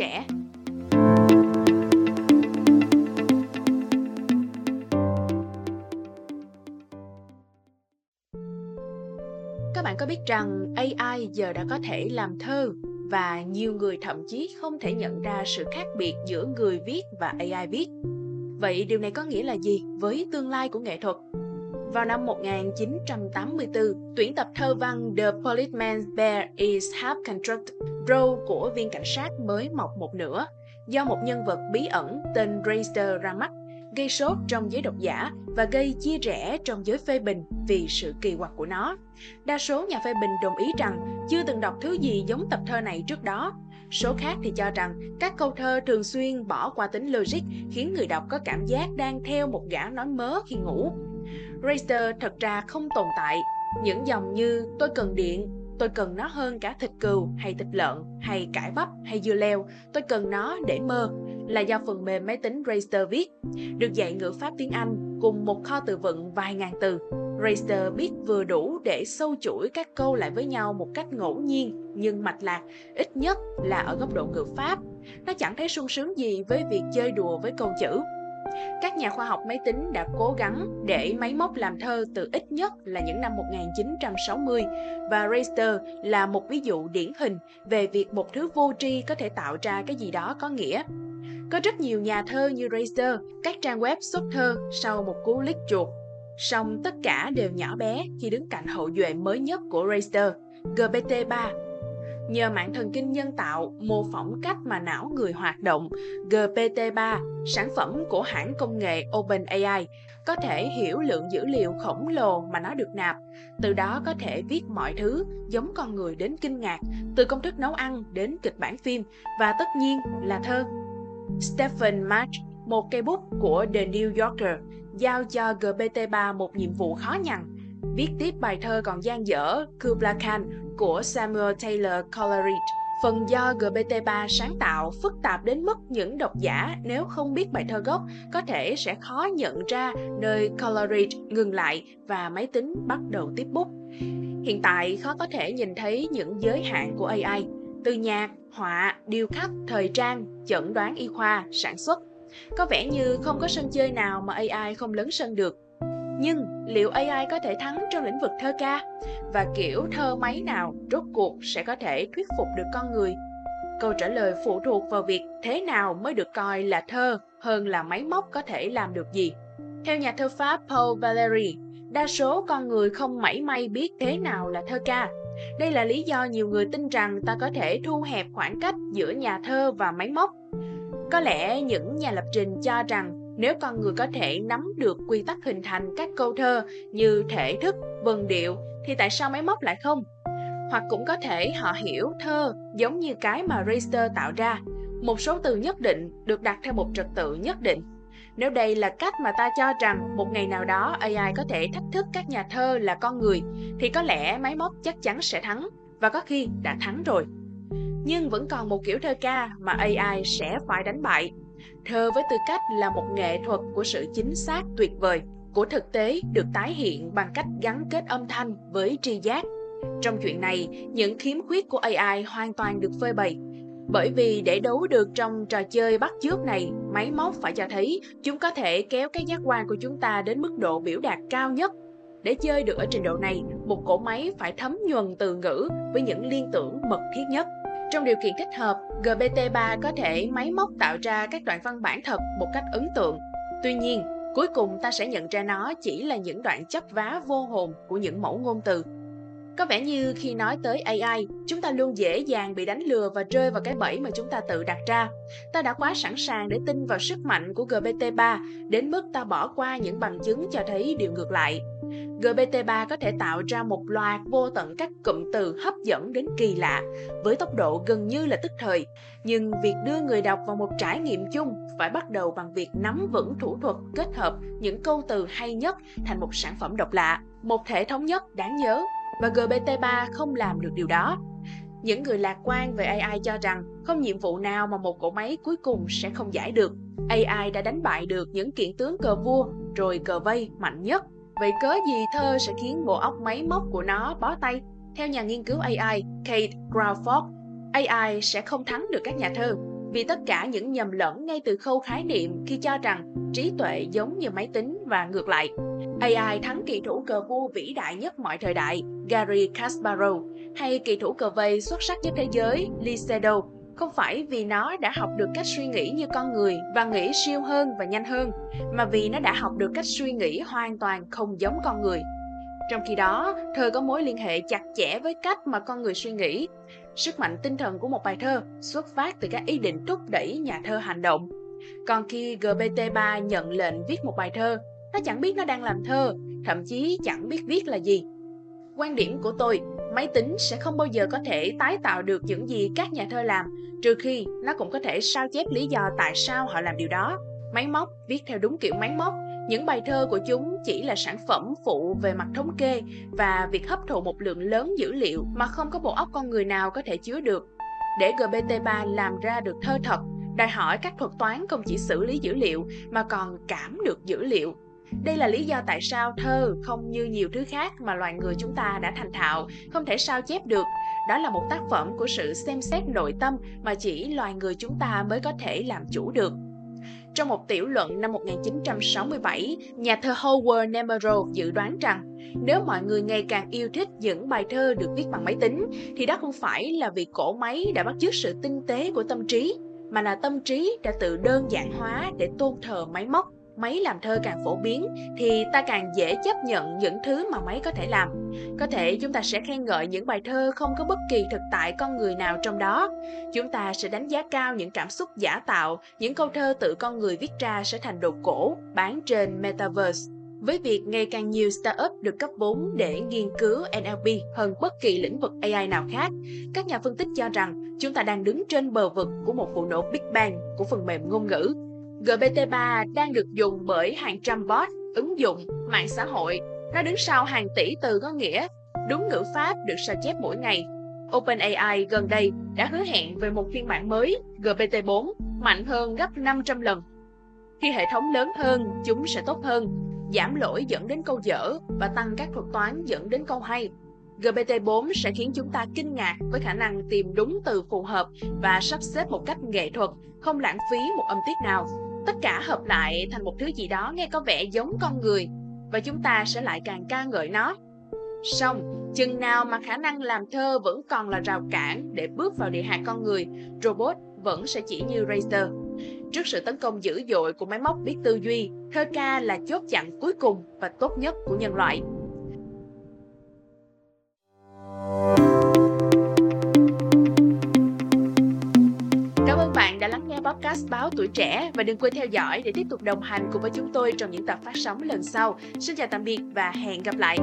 trẻ. Các bạn có biết rằng AI giờ đã có thể làm thơ và nhiều người thậm chí không thể nhận ra sự khác biệt giữa người viết và AI viết. Vậy điều này có nghĩa là gì với tương lai của nghệ thuật? Vào năm 1984, tuyển tập thơ văn The Policeman's Bear is Half Constructed, role của viên cảnh sát mới mọc một nửa, do một nhân vật bí ẩn tên Racer ra mắt, gây sốt trong giới độc giả và gây chia rẽ trong giới phê bình vì sự kỳ quặc của nó. Đa số nhà phê bình đồng ý rằng chưa từng đọc thứ gì giống tập thơ này trước đó. Số khác thì cho rằng các câu thơ thường xuyên bỏ qua tính logic khiến người đọc có cảm giác đang theo một gã nói mớ khi ngủ. Razer thật ra không tồn tại. Những dòng như tôi cần điện, tôi cần nó hơn cả thịt cừu hay thịt lợn hay cải bắp hay dưa leo, tôi cần nó để mơ là do phần mềm máy tính Razer viết. Được dạy ngữ pháp tiếng Anh cùng một kho từ vựng vài ngàn từ, Razer biết vừa đủ để sâu chuỗi các câu lại với nhau một cách ngẫu nhiên nhưng mạch lạc, ít nhất là ở góc độ ngữ pháp. Nó chẳng thấy sung sướng gì với việc chơi đùa với câu chữ. Các nhà khoa học máy tính đã cố gắng để máy móc làm thơ từ ít nhất là những năm 1960 và Raster là một ví dụ điển hình về việc một thứ vô tri có thể tạo ra cái gì đó có nghĩa. Có rất nhiều nhà thơ như Racer, các trang web xuất thơ sau một cú click chuột. Song tất cả đều nhỏ bé khi đứng cạnh hậu duệ mới nhất của Racer, GPT-3 Nhờ mạng thần kinh nhân tạo mô phỏng cách mà não người hoạt động, GPT-3, sản phẩm của hãng công nghệ OpenAI, có thể hiểu lượng dữ liệu khổng lồ mà nó được nạp, từ đó có thể viết mọi thứ giống con người đến kinh ngạc, từ công thức nấu ăn đến kịch bản phim và tất nhiên là thơ. Stephen March, một cây bút của The New Yorker, giao cho GPT-3 một nhiệm vụ khó nhằn, viết tiếp bài thơ còn gian dở Kubla Khan của Samuel Taylor Coleridge. Phần do GPT-3 sáng tạo phức tạp đến mức những độc giả nếu không biết bài thơ gốc có thể sẽ khó nhận ra nơi Coleridge ngừng lại và máy tính bắt đầu tiếp bút. Hiện tại khó có thể nhìn thấy những giới hạn của AI, từ nhạc, họa, điêu khắc, thời trang, chẩn đoán y khoa, sản xuất. Có vẻ như không có sân chơi nào mà AI không lấn sân được nhưng liệu AI có thể thắng trong lĩnh vực thơ ca? Và kiểu thơ máy nào rốt cuộc sẽ có thể thuyết phục được con người? Câu trả lời phụ thuộc vào việc thế nào mới được coi là thơ hơn là máy móc có thể làm được gì. Theo nhà thơ Pháp Paul Valéry, đa số con người không mảy may biết thế nào là thơ ca. Đây là lý do nhiều người tin rằng ta có thể thu hẹp khoảng cách giữa nhà thơ và máy móc. Có lẽ những nhà lập trình cho rằng nếu con người có thể nắm được quy tắc hình thành các câu thơ như thể thức, vần điệu, thì tại sao máy móc lại không? Hoặc cũng có thể họ hiểu thơ giống như cái mà Raster tạo ra, một số từ nhất định được đặt theo một trật tự nhất định. Nếu đây là cách mà ta cho rằng một ngày nào đó AI có thể thách thức các nhà thơ là con người, thì có lẽ máy móc chắc chắn sẽ thắng, và có khi đã thắng rồi. Nhưng vẫn còn một kiểu thơ ca mà AI sẽ phải đánh bại, Thơ với tư cách là một nghệ thuật của sự chính xác tuyệt vời, của thực tế được tái hiện bằng cách gắn kết âm thanh với tri giác. Trong chuyện này, những khiếm khuyết của AI hoàn toàn được phơi bày. Bởi vì để đấu được trong trò chơi bắt chước này, máy móc phải cho thấy chúng có thể kéo cái giác quan của chúng ta đến mức độ biểu đạt cao nhất. Để chơi được ở trình độ này, một cỗ máy phải thấm nhuần từ ngữ với những liên tưởng mật thiết nhất. Trong điều kiện thích hợp, GPT-3 có thể máy móc tạo ra các đoạn văn bản thật một cách ấn tượng. Tuy nhiên, cuối cùng ta sẽ nhận ra nó chỉ là những đoạn chấp vá vô hồn của những mẫu ngôn từ. Có vẻ như khi nói tới AI, chúng ta luôn dễ dàng bị đánh lừa và rơi vào cái bẫy mà chúng ta tự đặt ra. Ta đã quá sẵn sàng để tin vào sức mạnh của GPT-3 đến mức ta bỏ qua những bằng chứng cho thấy điều ngược lại. GPT-3 có thể tạo ra một loạt vô tận các cụm từ hấp dẫn đến kỳ lạ với tốc độ gần như là tức thời. Nhưng việc đưa người đọc vào một trải nghiệm chung phải bắt đầu bằng việc nắm vững thủ thuật kết hợp những câu từ hay nhất thành một sản phẩm độc lạ, một thể thống nhất đáng nhớ và GPT-3 không làm được điều đó. Những người lạc quan về AI cho rằng không nhiệm vụ nào mà một cỗ máy cuối cùng sẽ không giải được. AI đã đánh bại được những kiện tướng cờ vua rồi cờ vây mạnh nhất Vậy cớ gì thơ sẽ khiến bộ óc máy móc của nó bó tay? Theo nhà nghiên cứu AI Kate Crawford, AI sẽ không thắng được các nhà thơ. vì tất cả những nhầm lẫn ngay từ khâu khái niệm khi cho rằng trí tuệ giống như máy tính và ngược lại. AI thắng kỳ thủ cờ vua vĩ đại nhất mọi thời đại Gary Kasparov hay kỳ thủ cờ vây xuất sắc nhất thế giới Lee Sedol không phải vì nó đã học được cách suy nghĩ như con người và nghĩ siêu hơn và nhanh hơn, mà vì nó đã học được cách suy nghĩ hoàn toàn không giống con người. Trong khi đó, thơ có mối liên hệ chặt chẽ với cách mà con người suy nghĩ. Sức mạnh tinh thần của một bài thơ xuất phát từ các ý định thúc đẩy nhà thơ hành động. Còn khi GPT-3 nhận lệnh viết một bài thơ, nó chẳng biết nó đang làm thơ, thậm chí chẳng biết viết là gì. Quan điểm của tôi, máy tính sẽ không bao giờ có thể tái tạo được những gì các nhà thơ làm, trừ khi nó cũng có thể sao chép lý do tại sao họ làm điều đó. Máy móc viết theo đúng kiểu máy móc, những bài thơ của chúng chỉ là sản phẩm phụ về mặt thống kê và việc hấp thụ một lượng lớn dữ liệu mà không có bộ óc con người nào có thể chứa được. Để GPT-3 làm ra được thơ thật, đòi hỏi các thuật toán không chỉ xử lý dữ liệu mà còn cảm được dữ liệu đây là lý do tại sao thơ không như nhiều thứ khác mà loài người chúng ta đã thành thạo, không thể sao chép được. Đó là một tác phẩm của sự xem xét nội tâm mà chỉ loài người chúng ta mới có thể làm chủ được. Trong một tiểu luận năm 1967, nhà thơ Howard Nemero dự đoán rằng nếu mọi người ngày càng yêu thích những bài thơ được viết bằng máy tính, thì đó không phải là vì cổ máy đã bắt chước sự tinh tế của tâm trí, mà là tâm trí đã tự đơn giản hóa để tôn thờ máy móc máy làm thơ càng phổ biến thì ta càng dễ chấp nhận những thứ mà máy có thể làm. Có thể chúng ta sẽ khen ngợi những bài thơ không có bất kỳ thực tại con người nào trong đó. Chúng ta sẽ đánh giá cao những cảm xúc giả tạo, những câu thơ tự con người viết ra sẽ thành đồ cổ, bán trên Metaverse. Với việc ngày càng nhiều startup được cấp vốn để nghiên cứu NLP hơn bất kỳ lĩnh vực AI nào khác, các nhà phân tích cho rằng chúng ta đang đứng trên bờ vực của một vụ nổ Big Bang của phần mềm ngôn ngữ GPT-3 đang được dùng bởi hàng trăm bot, ứng dụng, mạng xã hội. Nó đứng sau hàng tỷ từ có nghĩa, đúng ngữ pháp được sao chép mỗi ngày. OpenAI gần đây đã hứa hẹn về một phiên bản mới GPT-4 mạnh hơn gấp 500 lần. Khi hệ thống lớn hơn, chúng sẽ tốt hơn, giảm lỗi dẫn đến câu dở và tăng các thuật toán dẫn đến câu hay. GPT-4 sẽ khiến chúng ta kinh ngạc với khả năng tìm đúng từ phù hợp và sắp xếp một cách nghệ thuật, không lãng phí một âm tiết nào tất cả hợp lại thành một thứ gì đó nghe có vẻ giống con người và chúng ta sẽ lại càng ca ngợi nó song chừng nào mà khả năng làm thơ vẫn còn là rào cản để bước vào địa hạt con người, robot vẫn sẽ chỉ như Razer. Trước sự tấn công dữ dội của máy móc biết tư duy, thơ ca là chốt chặn cuối cùng và tốt nhất của nhân loại. Đã lắng nghe podcast báo tuổi trẻ và đừng quên theo dõi để tiếp tục đồng hành cùng với chúng tôi trong những tập phát sóng lần sau. Xin chào tạm biệt và hẹn gặp lại.